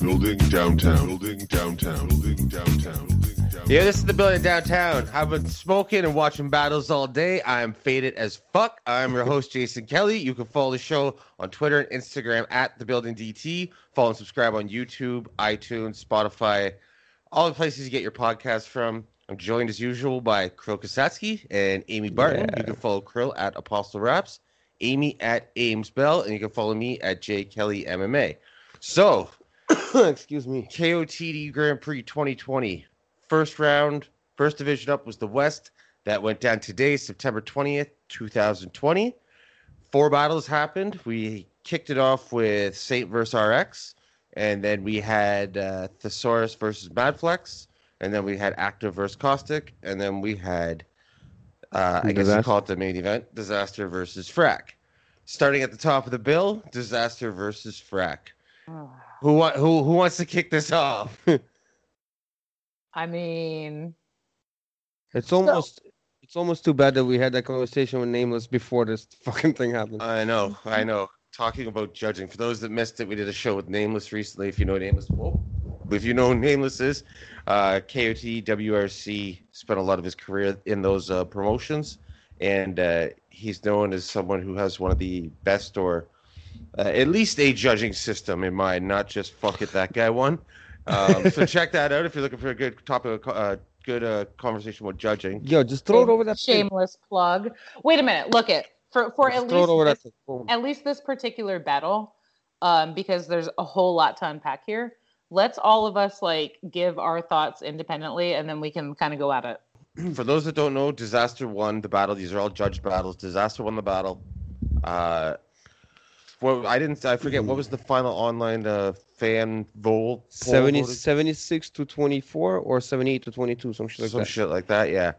Building downtown. Building downtown. Building downtown. Building downtown. Yeah, this is the building downtown. I've been smoking and watching battles all day. I'm faded as fuck. I'm your host, Jason Kelly. You can follow the show on Twitter and Instagram at the building DT. Follow and subscribe on YouTube, iTunes, Spotify, all the places you get your podcast from. I'm joined as usual by Krill Kasatskiy and Amy Barton. You can follow Krill at ApostolRaps, Amy at amesbelle, and you can follow me at J Kelly MMA. So, excuse me, KOTD Grand Prix 2020. First round, first division up was the West. That went down today, September 20th, 2020. Four battles happened. We kicked it off with Saynt versus RX, and then we had uh, Thesaurus versus Madflex, and then we had Aktive versus Caustic, and then we had, uh, I guess you call it the main event, Dizaster versus Frak. Starting at the top of the bill, Dizaster versus Frak. Who who who wants to kick this off? I mean, It's almost it's almost too bad that we had that conversation with Nameless before this fucking thing happened. I know, I know. Talking about judging, for those that missed it, we did a show with Nameless recently. If you know Nameless, whoa, if you know who Nameless is, uh, KOT WRC spent a lot of his career in those uh, promotions, and uh, he's known as someone who has one of the best or uh, at least a judging system in mind, not just fuck it that guy won. Um, so check that out if you're looking for a good topic, uh, good uh, conversation with judging. Yo, just throw it over that thing. shameless plug. Wait a minute. Look it for for Just at throw it least over that this, thing. At least this particular battle, um, because there's a whole lot to unpack here. Let's all of us like give our thoughts independently, and then we can kind of go at it. for those that don't know, Dizaster won the battle. These are all judged battles. Dizaster won the battle. Uh, well, I didn't. I forget what was the final online uh, fan vote. poll 70, 76 to 24 or 78 to 22, some shit like some that. shit like that. Yeah.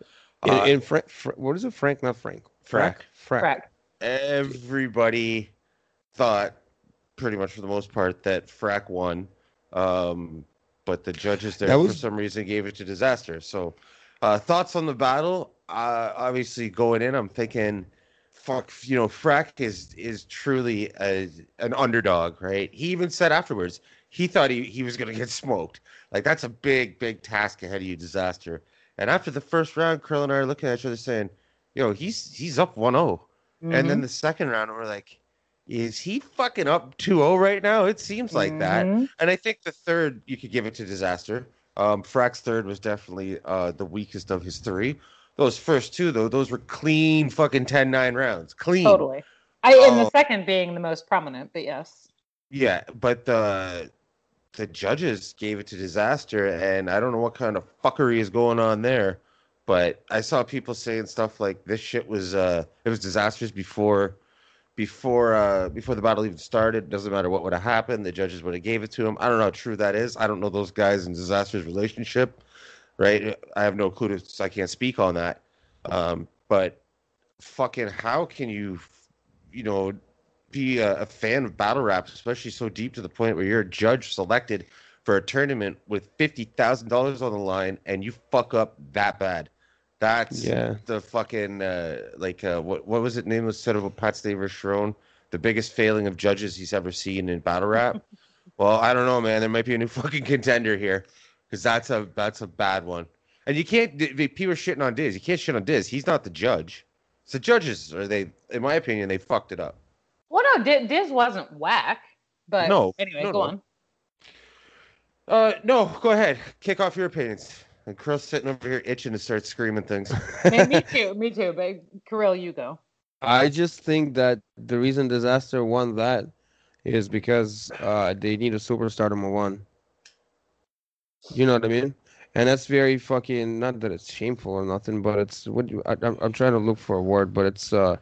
In, Uh, in Frank, Fra- what is it? Frank, not Frank. Frak. Frak. Correct. everybody thought, pretty much for the most part, that Frak won. Um, but the judges there, That for some reason, gave it to Dizaster. So, uh, thoughts on the battle? Uh, obviously, going in, I'm thinking, fuck, you know, Frak is is truly a, an underdog, right? He even said afterwards he thought he, he was going to get smoked. Like, that's a big, big task ahead of you, Dizaster. And after the first round, Krill and I are looking at each other saying, yo, he's he's up 1 0. And Mm-hmm. then the second round, we're like, is he fucking up 2-0 right now? It seems like that. Mhm. And I think the third, you could give it to Dizaster. Um, Frak's third was definitely uh, the weakest of his three. Those first two, though, those were clean fucking 10-9 rounds. Clean. Totally. I and Oh. the second being the most prominent, but yes. Yeah, but the the judges gave it to Dizaster, and I don't know what kind of fuckery is going on there. But I saw people saying stuff like this shit was uh it was disastrous before before uh before the battle even started. Doesn't matter what would have happened, the judges would have gave it to him. I don't know how true that is. I don't know those guys in Dizaster's relationship, right? I have no clue, to, so I can't speak on that. Um, but fucking, how can you, you know, be a, a fan of battle raps, especially so deep to the point where you're a judge selected for a tournament with fifty thousand dollars on the line, and you fuck up that bad. That's Yeah. the fucking uh, like uh, what what was it nameless said of Pat Stay versus Sharon? The biggest failing of judges he's ever seen in battle rap. well, I don't know, man. There might be a new fucking contender here because that's a that's a bad one. And you can't d- people are shitting on Diz. You can't shit on Diz. He's not the judge. It's the judges, or they, in my opinion, they fucked it up. Well, no, Diz, Diz wasn't whack, but No, Anyway, no, go no. on. Uh, no, go ahead. Kick off your opinions. And Chris sitting over here itching to start screaming things. me, me too, me too. But Kirill, you go. I just think that the reason Dizaster won that is because uh, they need a superstar number one. You know what I mean? and that's very fucking. Not that it's shameful or nothing, but it's what you, I, I'm, I'm trying to look for a word, but it's uh,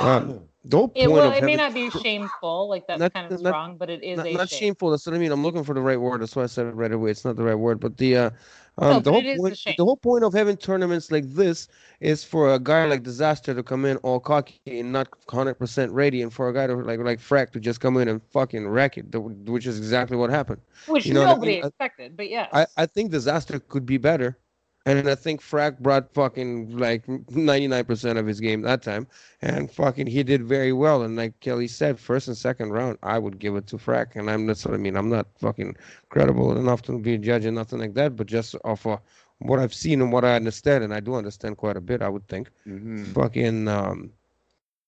um, the whole It, point well, of it may not be shameful, like that's Not- kind of not- strong, but it is not, a not shame. shameful. That's what I mean. I'm looking for the right word. That's why I said it right away. It's not the right word, but the uh, um, No, the whole it point, the whole point of having tournaments like this is for a guy like Dizaster to come in all cocky and not 100% ready, and for a guy to like like Frak to just come in and fucking wreck it, which is exactly what happened. Which You know what I nobody mean? Expected, but yeah, I, I think Dizaster could be better. And I think Frak brought fucking like 99% of his game that time. And fucking he did very well. And like Kelly said, first and second round, I would give it to Frak. And I'm that's what I mean. I'm not fucking credible enough to be a judge and nothing like that. But just off of what I've seen and what I understand, and I do understand quite a bit, I would think. Mhm. Fucking um,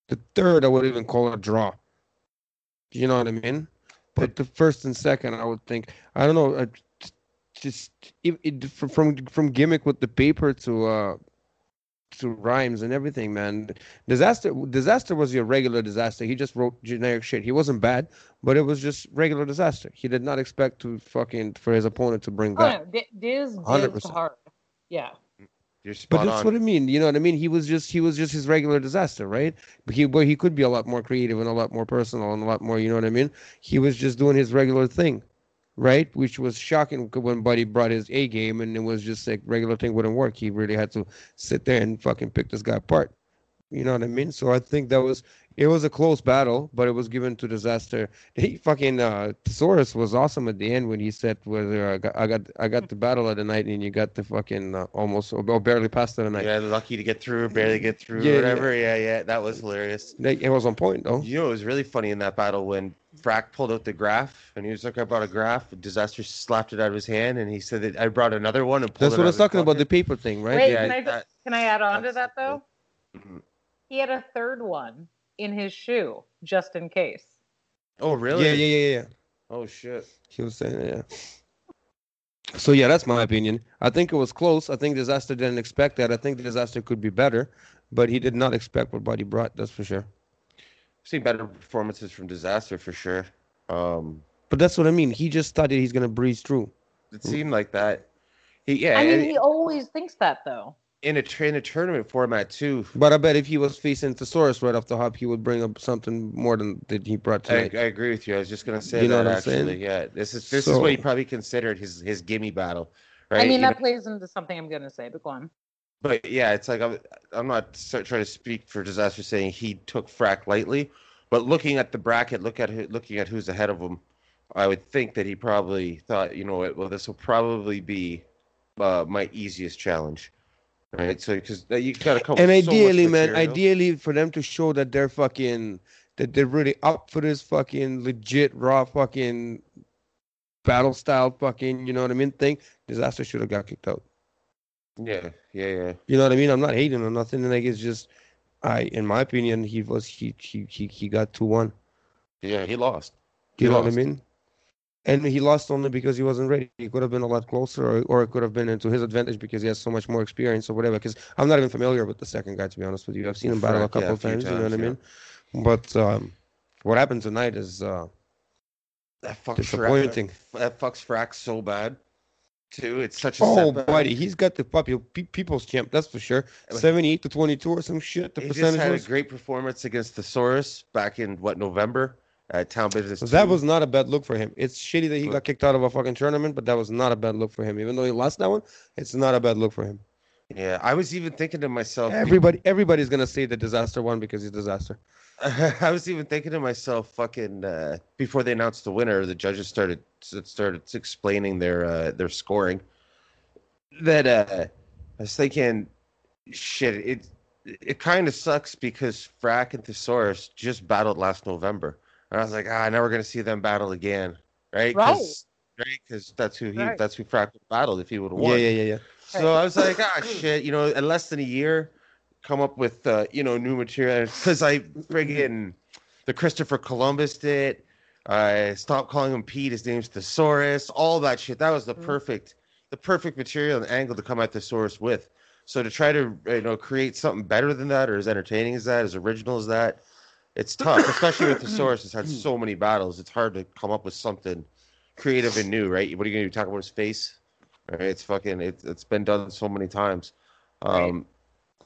the third, I would even call it a draw. You know what I mean? But the first and second, I would think. I don't know. Uh, t- just it, it, from from from gimmick with the paper to uh to rhymes and everything, man. Dizaster Dizaster was your regular Dizaster. He just wrote generic shit. He wasn't bad, but it was just regular Dizaster. He did not expect to fucking for his opponent to bring oh, that. no, Di- Diz dizzed 100%. hard. Yeah. You're But that's on. what I mean. You know what I mean? He was just he was just his regular Dizaster, right? But he but he could be a lot more creative and a lot more personal and a lot more. You know what I mean? He was just doing his regular thing, right? Which was shocking when Buddy brought his A game and it was just like regular thing wouldn't work. He really had to sit there and fucking pick this guy apart. You know what I mean? So I think that was it was a close battle, but it was given to Dizaster. He fucking uh Thesaurus was awesome at the end when he said whether I got I got I got the battle of the night and you got the fucking uh, almost or barely past of the night. Yeah, lucky to get through, barely get through, Yeah, whatever. Yeah, yeah, that was hilarious. It was on point though. You know, it was really funny in that battle when Frak pulled out the graph and he was like, I brought a graph. Dizaster slapped it out of his hand and he said that I brought another one and pulled it. That's it what I was talking about, the paper thing, right? Wait, Yeah, can, I, that- can I add on to that though? Mhm. He had a third one in his shoe just in case. Oh, really? Yeah, yeah, yeah, yeah. Oh, shit. He was saying, yeah. So yeah, that's my opinion. I think it was close. I think Dizaster didn't expect that. I think Dizaster could be better, but he did not expect what Buddy brought. That's for sure. I've seen better performances from Dizaster for sure. Um, But that's what I mean. He just thought that he's gonna breeze through. it seemed like that. He, yeah, I mean, he always thinks that though. In a tra- in a tournament format too. But I bet if he was facing Thesaurus right off the hop, he would bring up something more than that he brought I, I agree with you. I was just gonna say You know that what I'm saying? actually. Yeah, this is this is what he probably considered his his gimme battle, right? I mean, You that know, plays into something I'm gonna say, but go on. but yeah, it's like I'm I'm not trying to speak for Dizaster saying he took Frak lightly, but looking at the bracket, look at who, looking at who's ahead of him, I would think that he probably thought, you know what, well, this will probably be uh, my easiest challenge, right? So because you got to come. And with so ideally, man, ideally for them to show that they're fucking that they're really up for this fucking legit raw fucking battle style fucking you know what I mean thing. Dizaster should have got kicked out. Yeah, yeah, yeah. You know what I mean? I'm not hating or nothing. Like it's just, I in my opinion, he was he he he, he got two one. Yeah, he lost. You He know what. I mean? And he lost only because he wasn't ready. He could have been a lot closer, or, or it could have been into his advantage because he has so much more experience or whatever. Because I'm not even familiar with the second guy, to be honest with you. I've seen him battle a Frank, yeah, couple of few times, You know what I mean? But um, what happened tonight is uh, That fucks disappointing. Frak, that fucks Frak so bad, too. It's such a Oh, setback. buddy, he's got the pe- people's champ. That's for sure. Seventy-eight to twenty-two or some shit. The He just percentage had a was. great performance against Thesaurus back in what November at Town Business. That was not a bad look for him. It's shitty that he got kicked out of a fucking tournament, but that was not a bad look for him. Even though he lost that one, it's not a bad look for him. yeah. I was even thinking to myself. Everybody, everybody's gonna say the Dizaster won because he's a disaster. I was even thinking to myself, fucking uh, before they announced the winner, the judges started started explaining their uh, their scoring. That uh, I was thinking, shit, it it kind of sucks because Frak and Thesaurus just battled last November, and I was like, ah, now we're gonna see them battle again, right? 'Cause- right, because that's who he Right. that's who Frak battled if he would have Yeah, won. yeah, yeah, yeah. So I was like, ah, shit, you know, in less than a year, come up with, uh, you know, new material. Because I friggin' the Christopher Columbus did. I stopped calling him Pete. His name's Thesaurus. All that shit. That was the perfect, the perfect material and angle to come at Thesaurus with. So to try to, you know, create something better than that or as entertaining as that, as original as that, it's tough. Especially with the Thesaurus, it's had so many battles. It's hard to come up with something creative and new, right? What are you gonna do? Talk about his face? Right? It's fucking it's it's been done so many times. Um,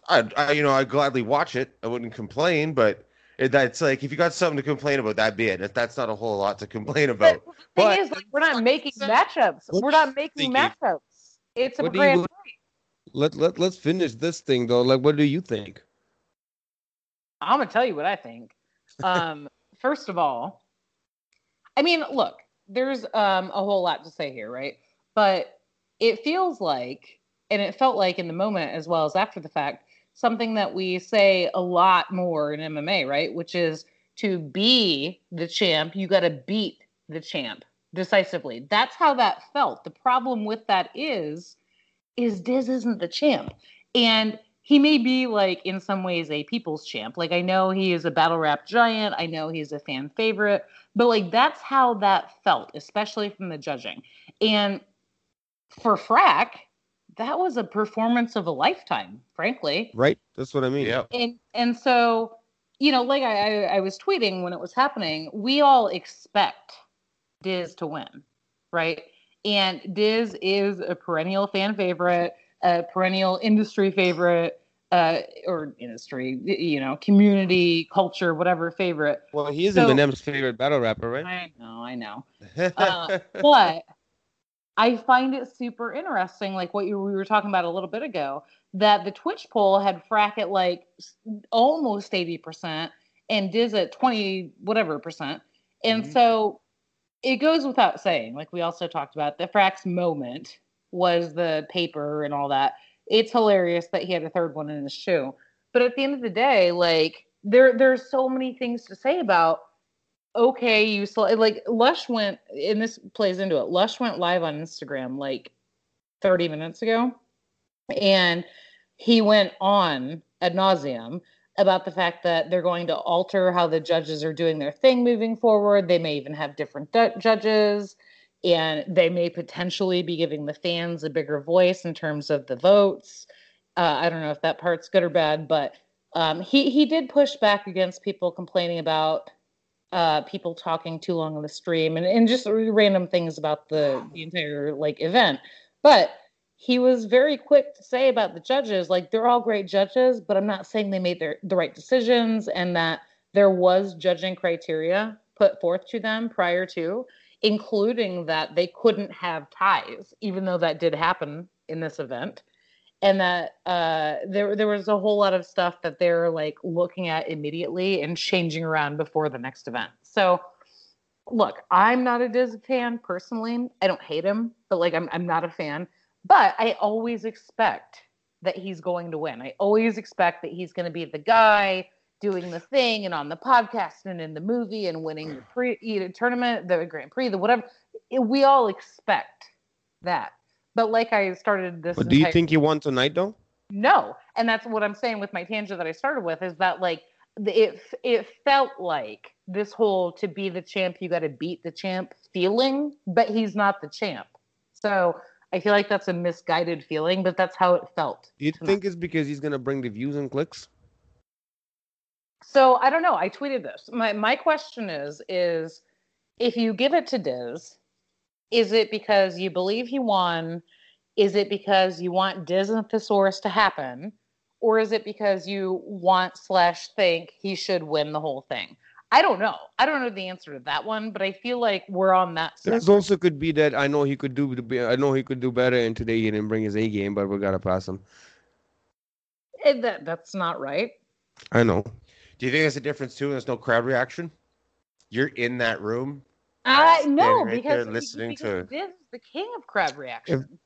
I, I you know I gladly watch it. I wouldn't complain, but it, that's like if you got something to complain about, that be it. If That's not a whole lot to complain about. But the But- thing is, like, we're not making matchups. We're not making think matchups. It's a What do you- grand Let let let's finish this thing though. Like, what do you think? I'm gonna tell you what I think. Um, first of all, I mean, look, there's um, a whole lot to say here, right? But it feels like, and it felt like in the moment as well as after the fact, something that we say a lot more in MMA, right? Which is to be the champ, you got to beat the champ decisively. That's how that felt. The problem with that is, is Diz isn't the champ, and he may be like in some ways a people's champ. Like I know he is a battle rap giant. I know he's a fan favorite, but like that's how that felt, especially from the judging. And for Frak, that was a performance of a lifetime, frankly. Right? That's what I mean. Yeah. And and so, you know, like I, I, I was tweeting when it was happening, we all expect Diz to win, right? And Diz is a perennial fan favorite, a perennial industry favorite, uh, or industry, you know, community, culture, whatever favorite. Well, he is So- Eminem's favorite battle rapper, right? I know, I know. Uh, but I find it super interesting, like what you we were talking about a little bit ago, that the Twitch poll had Frak at like almost eighty percent and Diz at twenty whatever percent, and Mhm. so it goes without saying, like we also talked about, the Frak's moment was the paper and all that. It's hilarious that he had a third one in his shoe, but at the end of the day, like there there's so many things to say about okay, you saw like Lush went, and this plays into it. Lush went live on Instagram like 30 minutes ago, and he went on ad nauseum about the fact that they're going to alter how the judges are doing their thing moving forward. They may even have different judges, and they may potentially be giving the fans a bigger voice in terms of the votes. Uh, I don't know if that part's good or bad, but um, he he did push back against people complaining about uh, people talking too long on the stream and, and just random things about the, the entire like event. But he was very quick to say about the judges, like they're all great judges, but I'm not saying they made their the right decisions and that there was judging criteria put forth to them prior to, including that they couldn't have ties, even though that did happen in this event and that uh, there there was a whole lot of stuff that they're like looking at immediately and changing around before the next event. So, look, I'm not a Diz fan personally. I don't hate him, but like I'm I'm not a fan. But I always expect that he's going to win. I always expect that he's going to be the guy doing the thing and on the podcast and in the movie and winning the pre the tournament, the Grand Prix, the whatever. It- we all expect that. But like I started this. But do you think he won tonight though? no, and that's what I'm saying with my tangent that I started with is that like it it felt like this whole to be the champ you got to beat the champ feeling, but he's not the champ. So I feel like that's a misguided feeling, but that's how it felt. Do you tonight. think it's because he's gonna bring the views and clicks? So I don't know. I tweeted this. My my question is is if you give it to Diz, is it because you believe he won? Is it because you want Diz and Thesaurus to happen? Or is it because you want slash think he should win the whole thing? I don't know. I don't know the answer to that one, but I feel like we're on that There's also could be that I know he could do. I know he could do better, and today he didn't bring his A game, but we gotta pass him. That, that's not right. I know. Do you think there's a difference too? There's no crowd reaction. You're in that room. I Standing no, right because, there listening because to- this is the king of crowd reaction.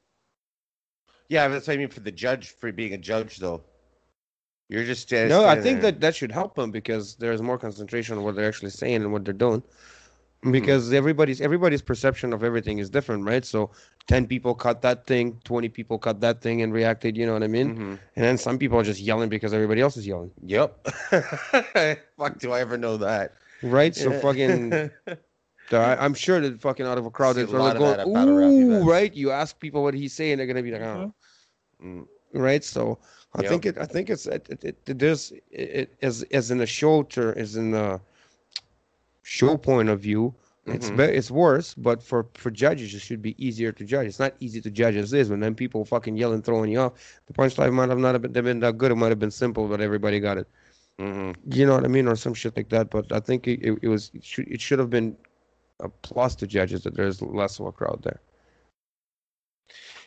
Yeah, that's what I mean for the judge for being a judge though. You're just uh, No, I think there. that that should help them because there's more concentration on what they're actually saying and what they're doing. Hmm. Because everybody's everybody's perception of everything is different, right? So ten people cut that thing, twenty people cut that thing and reacted. You know what I mean? Mhm. And then some people are just yelling because everybody else is yelling, Yep. Fuck, do I ever know that? right? So Yeah. fucking, I, I'm sure that fucking out of a crowd, See a they're like lot of that going, at battle rap ooh, right? You ask people what he's saying, they're gonna be like, oh, Mm. right? So I Yep. think it. I think it's it. It, it there's it, it as as in the show ter as in the show point of view. It's Mhm. be- it's worse, but for for judges, it should be easier to judge. It's not easy to judge as is when then people fucking yelling, throwing you off. The punchline might have not have been, been that good. It might have been simple, but everybody got it. hmm You know what I mean, or some shit like that. But I think it, it, it was it should, it should have been a plus to judges that there's less of a crowd there.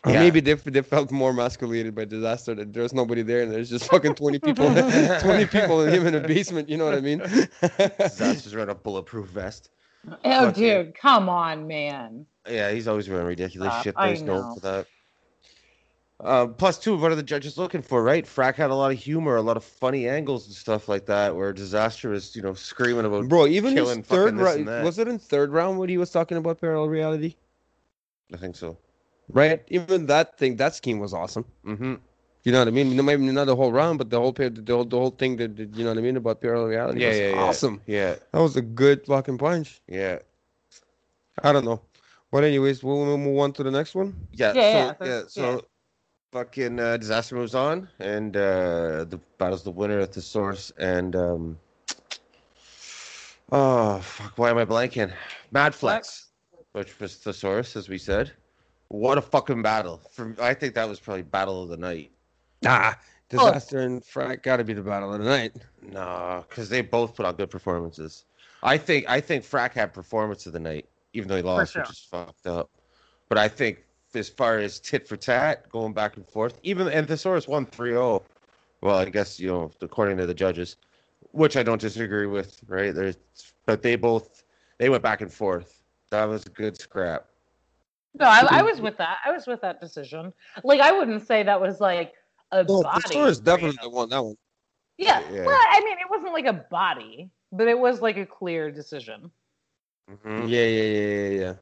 Yeah. maybe they, they felt more masculated by Dizaster that there's nobody there and there's just fucking 20 people 20 people and him in a basement you know what i mean Dizaster's wearing a bulletproof vest. Oh, Fuck you. dude, come on, man. Yeah, he's always wearing ridiculous Stop, shit. I There's no know. for that. Uh, plus, two, what are the judges looking for, right? Frak had a lot of humor, a lot of funny angles and stuff like that, where Dizaster was, you know, screaming about. bro even his third fucking this and round that. was it in third round when he was talking about parallel reality I think so. right even that thing that scheme was awesome Mm-hmm. You know what i mean No, maybe not the whole round but the whole pa- the whole, the whole thing that that- you know what i mean about parallel reality Yeah, was yeah, yeah. awesome Yeah, that was a good fucking punch yeah, i don't know but anyways we'll we'll move on to the next one yeah. Yeah, so, yeah, yeah, so yeah. fucking uh, Dizaster moves on, and uh, the battle's the winner at Thesaurus, and um, oh fuck, why am I blanking? Madflex, which was Thesaurus, as we said. What a fucking battle! For I think that was probably battle of the night. Nah oh. Dizaster and Frak gotta be the battle of the night No, because they both put on good performances. I think I think Frak had performance of the night, even though he lost, which sure. is fucked up. But I think as far as tit for tat, going back and forth, even and Thesaurus won 3-0. Well, I guess you know, according to the judges, which I don't disagree with, right? There's, but they both they went back and forth. That was a good scrap. No, I, I was with that. I was with that decision. Like, I wouldn't say that was like a oh body. Thesaurus for definitely you. won that one Yeah. Yeah. Well, I mean, it wasn't like a body, but it was like a clear decision. Mhm. Yeah, yeah, yeah, yeah, yeah.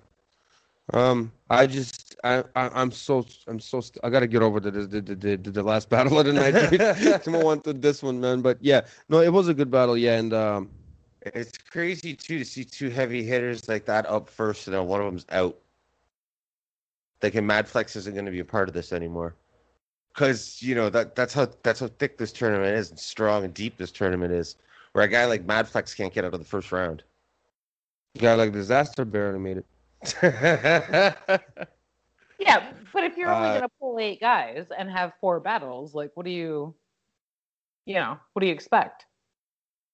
Um, I just, I, I I'm so, I'm so, st- I gotta get over the the the the, the, the last battle of the night. to move on to this one, man. But yeah, no, it was a good battle. Yeah, and um, It's crazy too to see two heavy hitters like that up first, and then one of them's out. Thinking Madflex isn't going to be a part of this anymore, because you know that that's how that's how thick this tournament is, and strong and deep this tournament is. Where a guy like Madflex can't get out of the first round. A guy like Dizaster barely made it. Yeah, but if you're only Uh, going to pull eight guys and have four battles, like, what do you, you know, what do you expect?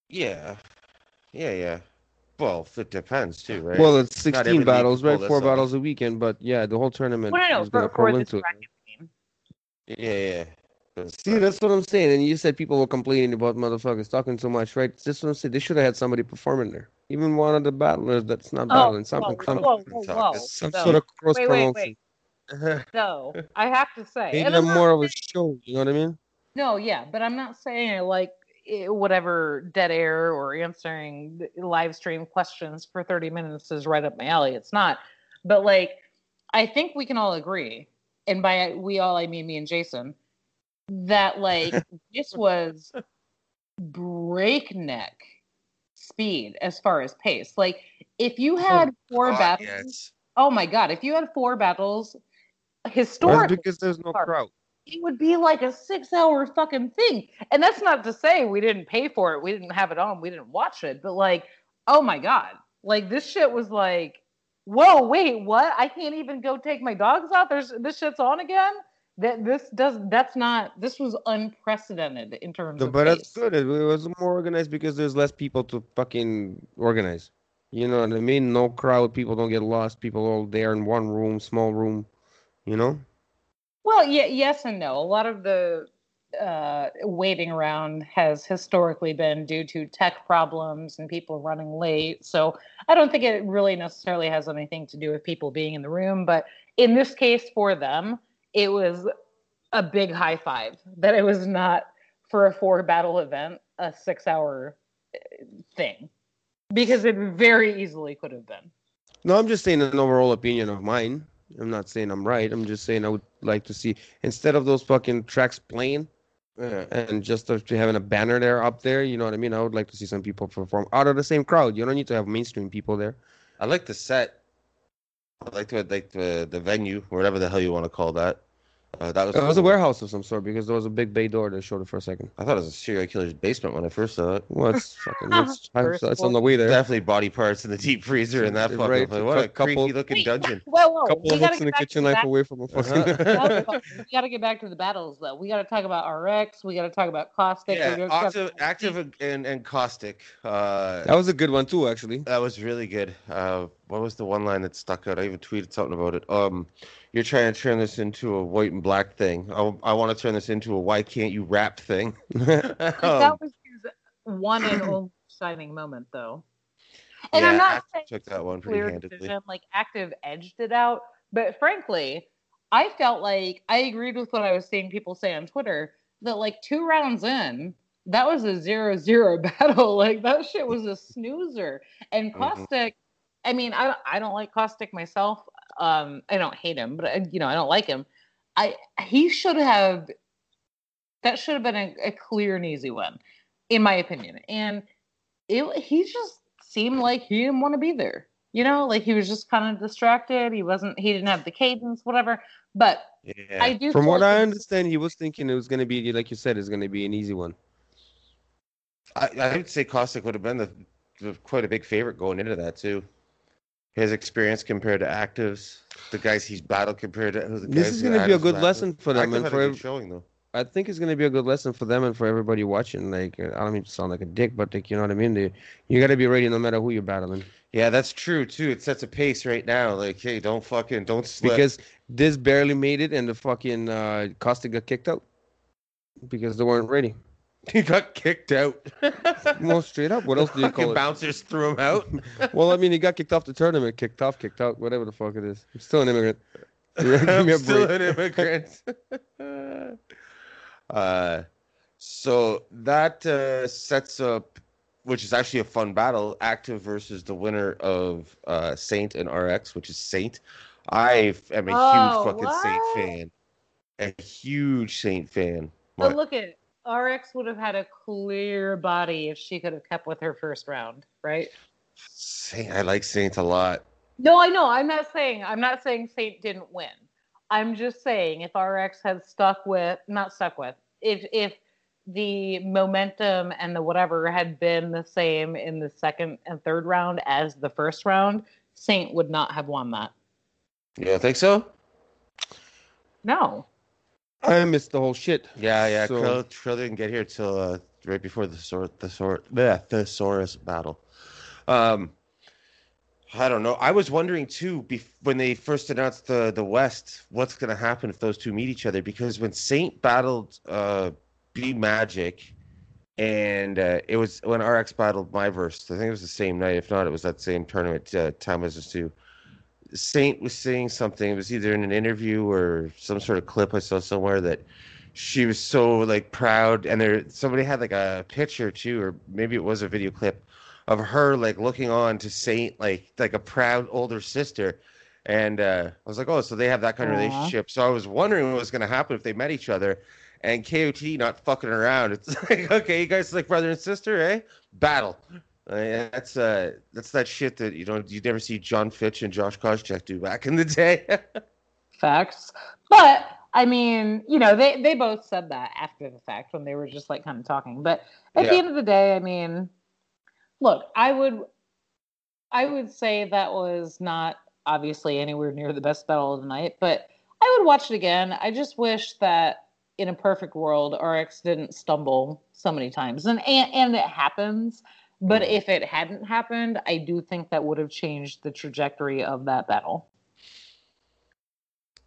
yeah, yeah, yeah. Well, it depends too, right? Well, it's 16 battles, right? Four off. battles a weekend, but yeah, the whole tournament Well, no, no, is gonna for, for this into it. Bracket game. yeah, yeah. See, that's what I'm saying. And you said people were complaining about motherfuckers talking so much, right? That's what I'm saying. They should have had somebody performing there. Even one of the battlers that's not Oh, battling, something, whoa, some, whoa, whoa, whoa. some So- sort of cross wait, wait, promotion. wait. So I have to say, Maybe and a I'm not more of a show. You know what I mean? No, yeah, but I'm not saying like eh, whatever dead air or answering live stream questions for 30 minutes is right up my alley. It's not. But like, I think we can all agree, and by we all, I mean me and Jason, that like this was breakneck speed as far as pace. Like, if you oh had four God, battles, yes. oh my god, if you had four battles, historically because there's no crowd. it would be like a six hour fucking thing. And that's not to say we didn't pay for it. We didn't have it on. We didn't watch it. But like, oh my God. Like this shit was like, whoa, wait, what? I can't even go take my dogs out. There's this shit's on again. That this does that's not this was unprecedented in terms No, but that's good. It was more organized because there's less people to fucking organize. You know what I mean? No crowd. People don't get lost. People all there in one room, small room. You know? Well, yeah, yes and no. A lot of the uh, waiting around has historically been due to tech problems and people running late. So I don't think it really necessarily has anything to do with people being in the room. But in this case, for them, it was a big high five that it was not for a four battle event, a six hour uh, thing, because it very easily could have been. No, I'm just saying an overall opinion of mine. I'm not saying I'm right. I'm just saying I would like to see instead of those fucking tracks playing Yeah. and just to having a banner there up there. You know what I mean? I would like to see some people perform out of the same crowd. You don't need to have mainstream people there. I like the set. I like the like the the venue, whatever the hell you want to call that. Uh, that was. It was a warehouse of some sort because there was a big bay door that showed it for a second. I thought it was a serial killer's basement when I first saw it. Well, it's fucking. It's, First it's on the way there. Definitely body parts in the deep freezer in that Right, fucking place. What a couple- creepy looking Wait, dungeon. Whoa, whoa. couple we of gotta hooks in get the back kitchen knife away from a fucking. Uh-huh. we got to get back to the battles, though. We got to talk about RX. We got to talk about Caustic. yeah, we gotta talk Aktive, Aktive and, and caustic. Uh, that was a good one too, actually. That was really good. Uh, what was the one line that stuck out? I even tweeted something about it. Um, you're trying to turn this into a white and black thing. I, I want to turn this into a why can't you rap thing. Um, that was his one and only shining moment, though. And I'm not Aktive saying took that one pretty clear handedly. decision. Like Aktive edged it out, but frankly, I felt like I agreed with what I was seeing people say on Twitter that like two rounds in, that was a zero zero battle. Like that shit was a snoozer. And Mhm. Caustic, I mean, I I don't like Caustic myself. Um, I don't hate him, but I, you know, I don't like him. I he should have. That should have been a, a clear and easy win, in my opinion. And it he just seemed like he didn't want to be there. You know, like he was just kind of distracted. He wasn't. He didn't have the cadence, whatever. But Yeah. I do. From what like I understand, he was thinking it was going to be, like you said, it's going to be an easy one. I, I would say Caustic would have been the, the quite a big favorite going into that too. His experience compared to Aktive's, the guys he's battled compared to who the This guys is going to be a good lesson for them Aktive and for a good ev- showing though. I think it's going to be a good lesson for them and for everybody watching. Like, I don't mean to sound like a dick, but like, you know what I mean. They, you got to be ready no matter who you're battling Yeah, that's true too. It sets a pace right now. Like, hey, don't fucking don't slip. because this barely made it, and the fucking uh, Costa got kicked out because they weren't ready. he got kicked out. Well, straight up. What else do you Fucking call it? bouncers threw him out. Well, I mean, he got kicked off the tournament, kicked off, kicked out, whatever the fuck it is. I'm still an immigrant. Give me I'm a still break. an immigrant. uh, so that uh, sets up, which is actually a fun battle, Aktive versus the winner of uh, Saynt and RX, which is Saynt. I am a Oh, huge fucking Saynt fan. A huge Saynt fan. but What? look at RX would have had a clear body if she could have kept with her first round, right? Saynt, I like Saynt a lot. No, I know. I'm not saying I'm not saying Saynt didn't win. I'm just saying if RX had stuck with not stuck with if if the momentum and the whatever had been the same in the second and third round as the first round, Saynt would not have won that. You don't think so? No. I missed the whole shit. Yeah, yeah. So- Krill, Krill didn't get here till uh, right before the sort the sor the thesaurus battle. Um, I don't know. I was wondering too bef- when they first announced the the West, what's going to happen if those two meet each other? Because when Saynt battled uh, B Magic, and uh, it was when RX battled my verse. I think it was the same night. If not, it was that same tournament uh, time as us two. Saynt was saying something. It was either in an interview or some sort of clip I saw somewhere that she was so like proud, and there somebody had like a picture too, or maybe it was a video clip of her like looking on to Saynt like like a proud older sister. And uh, I was like, oh, so they have that kind of Aw. relationship. So I was wondering what was going to happen if they met each other. And KOT not fucking around. It's like, okay, you guys like brother and sister, eh? Battle. That's uh, that's that shit that you don't you never see John Fitch and Josh Koscheck do back in the day. Facts. But I mean, you know, they they both said that after the fact when they were just like kind of talking. But at the end of the day, I mean, look, I would I would say that was not obviously anywhere near the best battle of the night, but I would watch it again. I just wish that in a perfect world, RX didn't stumble so many times, and and, and it happens. But Mhm. if it hadn't happened, I do think that would have changed the trajectory of that battle.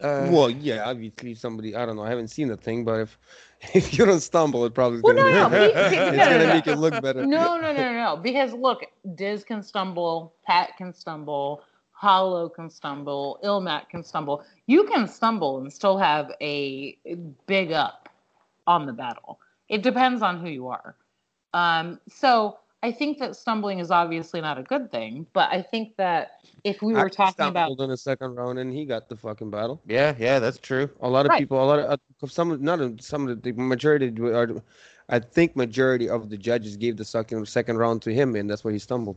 Uh, well, yeah, obviously somebody. I don't know. I haven't seen the thing, but if if you don't stumble, it probably is Well, gonna no, be, no, he- it's no, gonna no, no. make it look better. No, no, no, no, no. Because look, Diz can stumble, Pat can stumble, Hollow can stumble, Ilmat can stumble. You can stumble and still have a big up on the battle. It depends on who you are. Um, so I think that stumbling is obviously not a good thing, but I think that if we were I talking about stumbled in the second round, and he got the fucking battle. yeah, yeah, that's true. A lot of Right. people, a lot of uh, some, not a- some of the, the majority, are, uh, I think majority of the judges gave the second uh, second round to him, and that's why he stumbled.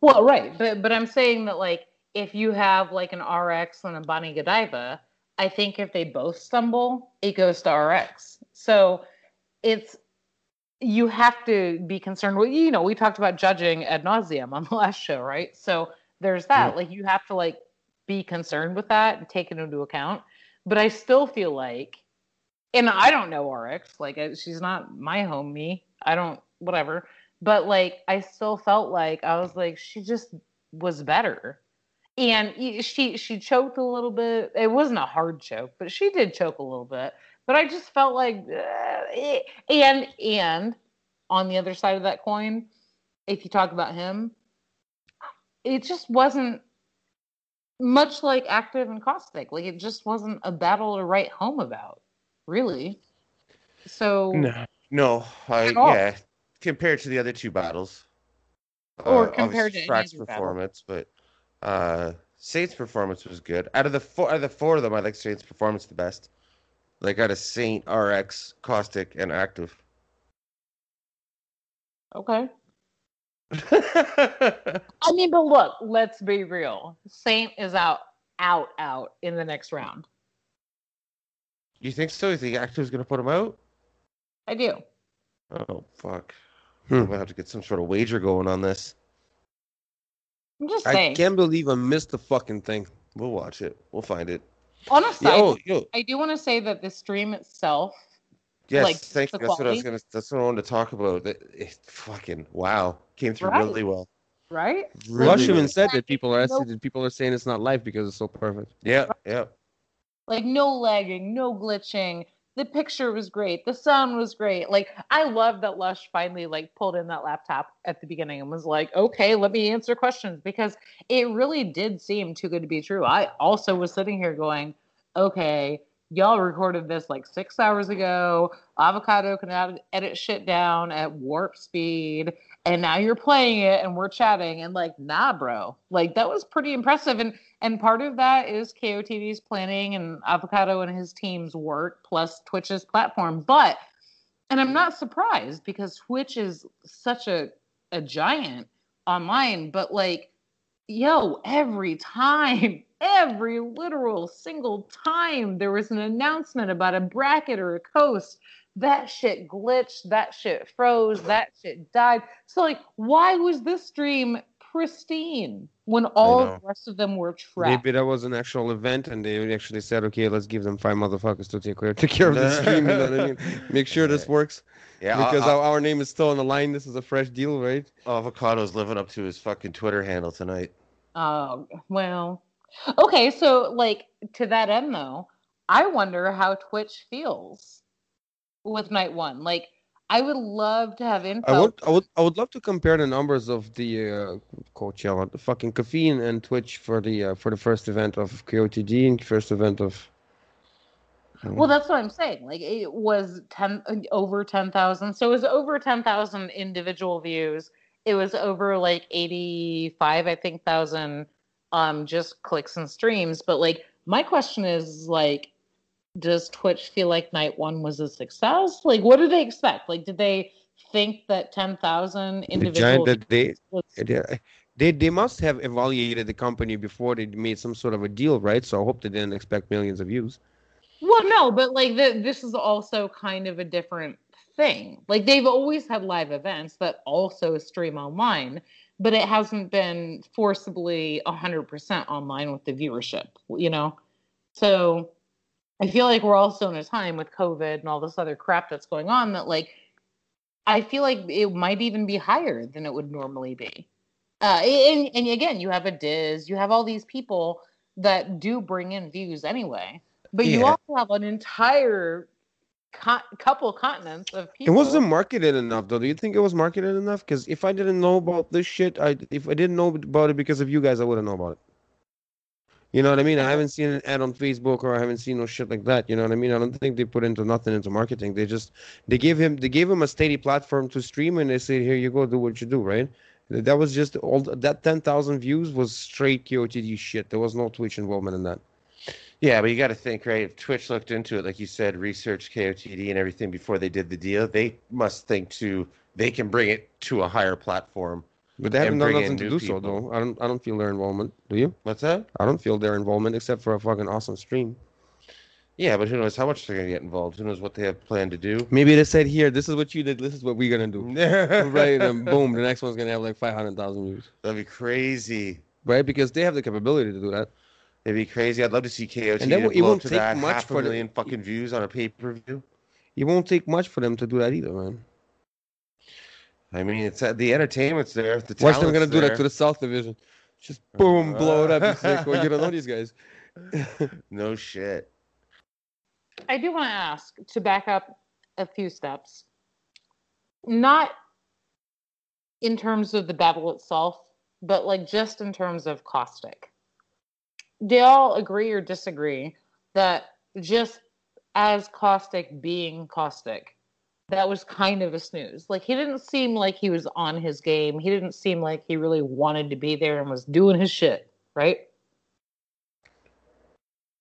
Well, right, but but I'm saying that like if you have like an RX and a Bonnie Godiva, I think if they both stumble, it goes to RX. So it's you have to be concerned. With you know we talked about judging ad nauseum on the last show right? So there's that. Like you have to like be concerned with that and take it into account. But i still feel like and i don't know rx like she's not my homie i don't whatever. But like i still felt like i was like she just was better. And she she choked a little bit. It wasn't a hard choke but she did choke a little bit but I just felt like, uh, eh. and and on the other side of that coin, if you talk about him, it just wasn't much like Aktive and caustic. Like it just wasn't a battle to write home about, really. So No, no, I yeah. Compared to the other two battles, Or uh, compared to Frak's other battle. performance, but uh, Saynt's performance was good. Out of the four, out of the four of them, I like Saynt's performance the best. Like got a Saynt, RX, Caustic, and Aktive. okay. I mean, but look, let's be real. Saynt is out, out, out in the next round. you think so? You think Aktive's gonna put him out? I do. Oh fuck! Hmm. I'm gonna have to get some sort of wager going on this. I'm just saying. I can't believe I missed the fucking thing. We'll watch it. We'll find it. On a side, Yo, yo, I do want to say that the stream itself yes, like, thank you. That's what I was gonna. That's what I wanted to talk about. That it, fucking wow, came through Right. really well. right? Really Lush well. even said that people are Nope. that people are saying it's not live because it's so perfect. Yeah, yeah. Like no lagging, no glitching. The picture was great. The sound was great. Like I love that Lush finally like pulled in that laptop at the beginning and was like, "Okay, let me answer questions," because it really did seem too good to be true. I also was sitting here going, "Okay, y'all recorded this like six hours ago. Avocado can edit shit down at warp speed." And now you're playing it and we're chatting and like, nah, bro. Like that was pretty impressive. And and part of that is KOTD's planning and Avocado and his team's work, plus Twitch's platform. But, and I'm not surprised because Twitch is such a, a giant online, but like, yo, every time, every literal single time there was an announcement about a bracket or a coast, that shit glitched, that shit froze, that shit died. So, like, why was this stream pristine when all the rest of them were trapped? Maybe that was an actual event, and they actually said, "Okay, let's give them five motherfuckers to take care, take care of the stream." You know what I mean? Make sure this works Yeah, because a- our, our name is still on the line. This is a fresh deal, right? Avocado's living up to his fucking Twitter handle tonight. Oh, well. Okay, so like to that end though, I wonder how Twitch feels with night one. Like I would love to have info. I would, I would, I would love to compare the numbers of the uh, Coachella, the fucking caffeine and Twitch for the uh, for the first event of KOTD and first event of. Well, that's what I'm saying. Like it was ten over ten thousand. So it was over ten thousand individual views. It was over like eighty five, I think, thousand um just clicks and streams. But like my question is like, does Twitch feel like night one was a success? Like what do they expect? Like did they think that ten thousand the giant they, was they they they must have evaluated the company before they made some sort of a deal, right? So I hope they didn't expect millions of views. Well, no, but like the, this is also kind of a different thing. Like they've always had live events that also stream online, but it hasn't been forcibly 100% online with the viewership, you know? So I feel like we're also in a time with COVID and all this other crap that's going on that like I feel like it might even be higher than it would normally be. Uh, and, and again, you have a Diz, you have all these people that do bring in views anyway. But you also have an entire co- couple continents of people. It wasn't marketed enough, though. Do you think it was marketed enough? Because if I didn't know about this shit, I if I didn't know about it because of you guys, I wouldn't know about it. You know what I mean? I haven't seen an ad on Facebook or I haven't seen no shit like that. You know what I mean? I don't think they put into nothing into marketing. They just they gave him they gave him a steady platform to stream and they said, here you go, do what you do, right? That was just all that ten thousand views was straight KOTD shit. There was no Twitch involvement in that. Yeah, but you got to think, right? If Twitch looked into it, like you said, researched KOTD and everything before they did the deal, they must think too. they can bring it to a higher platform. But they haven't done nothing to do so though. I don't I don't feel their involvement. Do you? What's that? I don't feel their involvement except for a fucking awesome stream. Yeah, but who knows how much they're gonna get involved? Who knows what they have planned to do? Maybe they said here, this is what you did, this is what we're gonna do. right, and boom, the next one's gonna have like five hundred thousand views. That'd be crazy. Right? Because they have the capability to do that. It'd be crazy. I'd love to see KOT And then it won't take that much half for a the- million fucking views on a pay per view. It won't take much for them to do that either, man. I mean, it's uh, the entertainment's there. The Watch them talent's gonna do that to the South Division. Just boom, blow it up. It's like, well, you don't know these guys. No shit. I do want to ask to back up a few steps. Not in terms of the battle itself, but like just in terms of caustic. Do y'all agree or disagree that just as caustic being caustic, that was kind of a snooze? Like he didn't seem like he was on his game. He didn't seem like he really wanted to be there and was doing his shit, right?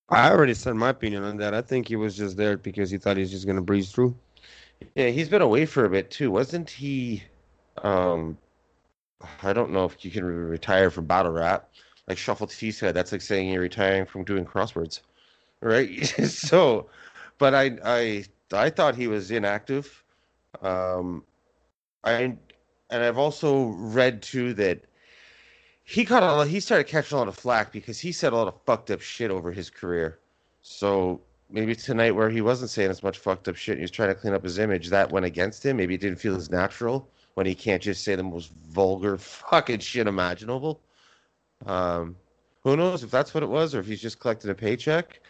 I already said my opinion on that. I think he was just there because he thought he was just gonna breeze through. Yeah, he's been away for a bit too, wasn't he? Um, I don't know if you can re- retire from battle rap. Like Shuffle T said, that's like saying you're retiring from doing crosswords, right? so, but I, I, I thought he was inactive. Um, I, and I've also read too that he caught a lot, he started catching a lot of flack because he said a lot of fucked up shit over his career. So maybe tonight where he wasn't saying as much fucked up shit, and he was trying to clean up his image, that went against him. Maybe it didn't feel as natural when he can't just say the most vulgar fucking shit imaginable. Um, who knows if that's what it was, or if he's just collecting a paycheck,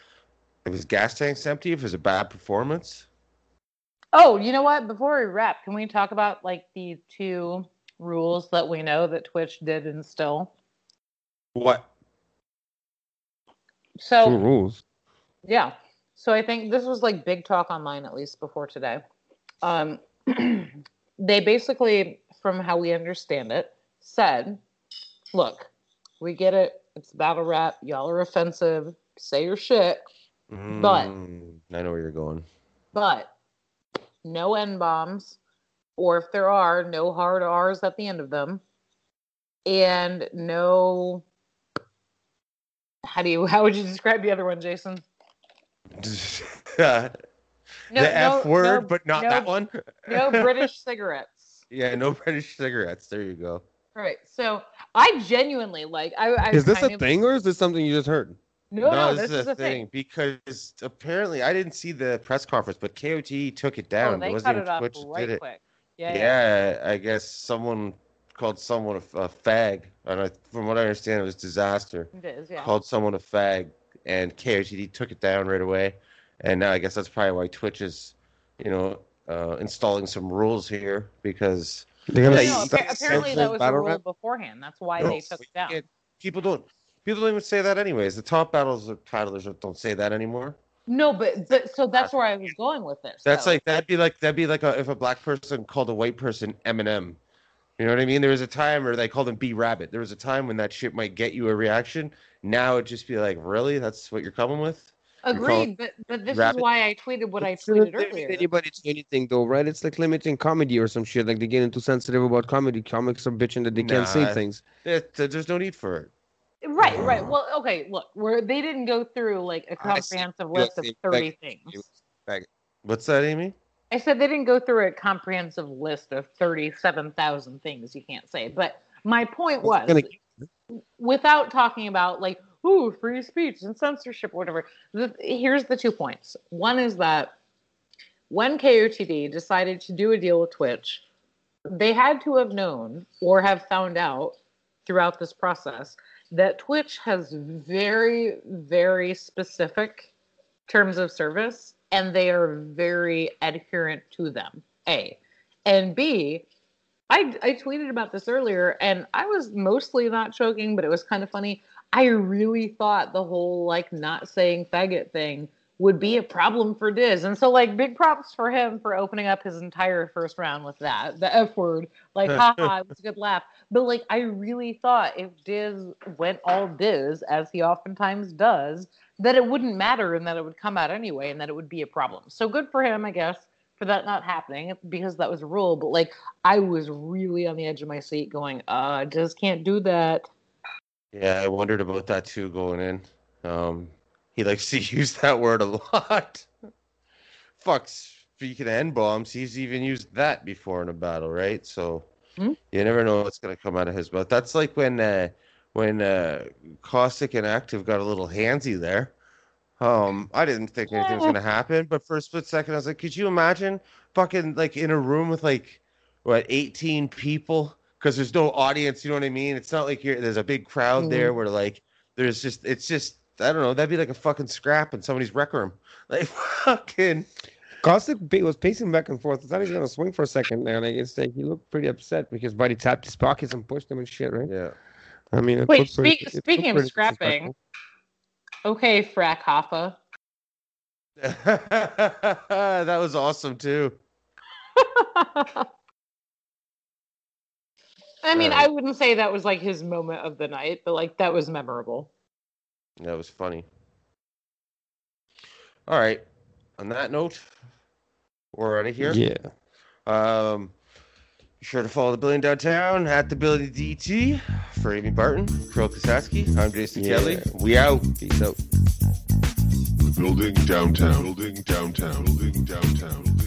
if his gas tank's empty, if it's a bad performance. Oh, you know what? Before we wrap, can we talk about like the two rules that we know that Twitch did instill? What? Two So, rules. yeah. So I think this was like big talk online, at least before today. Um, they basically, from how we understand it, said, look, we get it. It's battle rap. Y'all are offensive. Say your shit. But- Mm, I know where you're going. but no N bombs, or if there are, no hard R's at the end of them, and no. How do you? How would you describe the other one, Jason? the F no- word, no- but not no- that one. No British cigarettes. Yeah, no British cigarettes. There you go. Right. So I genuinely like. I, I Is this kind a of- thing or is this something you just heard? No, no, this, is a a thing. because apparently I didn't see the press conference, but KOT took it down. Oh, they wasn't cut even it off Twitch right did it. quick. Yeah, Yeah, yeah. I guess someone called someone a, a fag, and I, from what I understand, it was Dizaster. It is. Yeah. Called someone a fag, and KOTD took it down right away. And now I guess that's probably why Twitch is, you know, uh, installing some rules here because They're Yeah, gonna you- no, apparently that was a rule rap? beforehand. That's why No, they took it down. people don't people don't even say that anyways. The top battles titles don't say that anymore. No, but but so that's where I was going with this. That's though. like that'd be like that'd be like a, if a black person called a white person Eminem. You know what I mean? There was a time where they called him B Rabbit. There was a time when that shit might get you a reaction. Now it'd just be like, really? That's what you're coming with? Agreed, but but this rabbit- is why I tweeted what I It shouldn't tweeted limit earlier. anybody to anything though, right? It's like limiting comedy or some shit. Like they're getting too sensitive about comedy. Comics are bitching that they can't say things. There- there- there's no need for it. Right, right. Well, okay. Look, where they didn't go through like a comprehensive list of thirty back- things. What's that, Amy? I said they didn't go through a comprehensive list of thirty-seven thousand things you can't say. But my point was, gonna- without talking about like, ooh, free speech and censorship or whatever. The, here's the two points. One is that when KOTD decided to do a deal with Twitch, they had to have known or have found out throughout this process that Twitch has very, very specific terms of service and they are very adherent to them. A. And B, I, I tweeted about this earlier and I was mostly not joking, but it was kind of funny. I really thought the whole like not saying faggot thing would be a problem for Diz. And so like big props for him for opening up his entire first round with that. The F word. Like haha, it was a good laugh. But like I really thought if Diz went all Diz, as he oftentimes does, that it wouldn't matter and that it would come out anyway and that it would be a problem. So good for him, I guess, for that not happening because that was a rule. But like I was really on the edge of my seat going, uh, Diz can't do that. Yeah, I wondered about that too going in. Um, He likes to use that word a lot. Fuck, speaking of N bombs, he's even used that before in a battle, right? So Hmm? you never know what's gonna come out of his mouth. That's like when uh, when uh, Caustic and Aktive got a little handsy there. Um, I didn't think anything was gonna happen, but for a split second, I was like, could you imagine fucking like in a room with like what 18 people? Because there's no audience, you know what I mean? It's not like you're there's a big crowd there where like there's just it's just I don't know. That'd be like a fucking scrap in somebody's rec room. Like fucking. Caustic pa- was pacing back and forth. I thought he was gonna swing for a second there. Like it's like he looked pretty upset because Buddy tapped his pockets and pushed him and shit, right? Yeah. I mean, Wait, looked pretty- speak- it looked speaking of scrapping. Okay, Frak Hoffa. that was awesome too. I mean, Right. I wouldn't say that was like his moment of the night, but like that was memorable. That was funny. All right. On that note, we're out of here. Yeah. Um, be sure to follow the Building Downtown at the Building DT. For Amy Barton, Kirill Kasatskiy, I'm Jason Yeah. Kelly. We out. Peace out. Building downtown. Building downtown. Building downtown. Building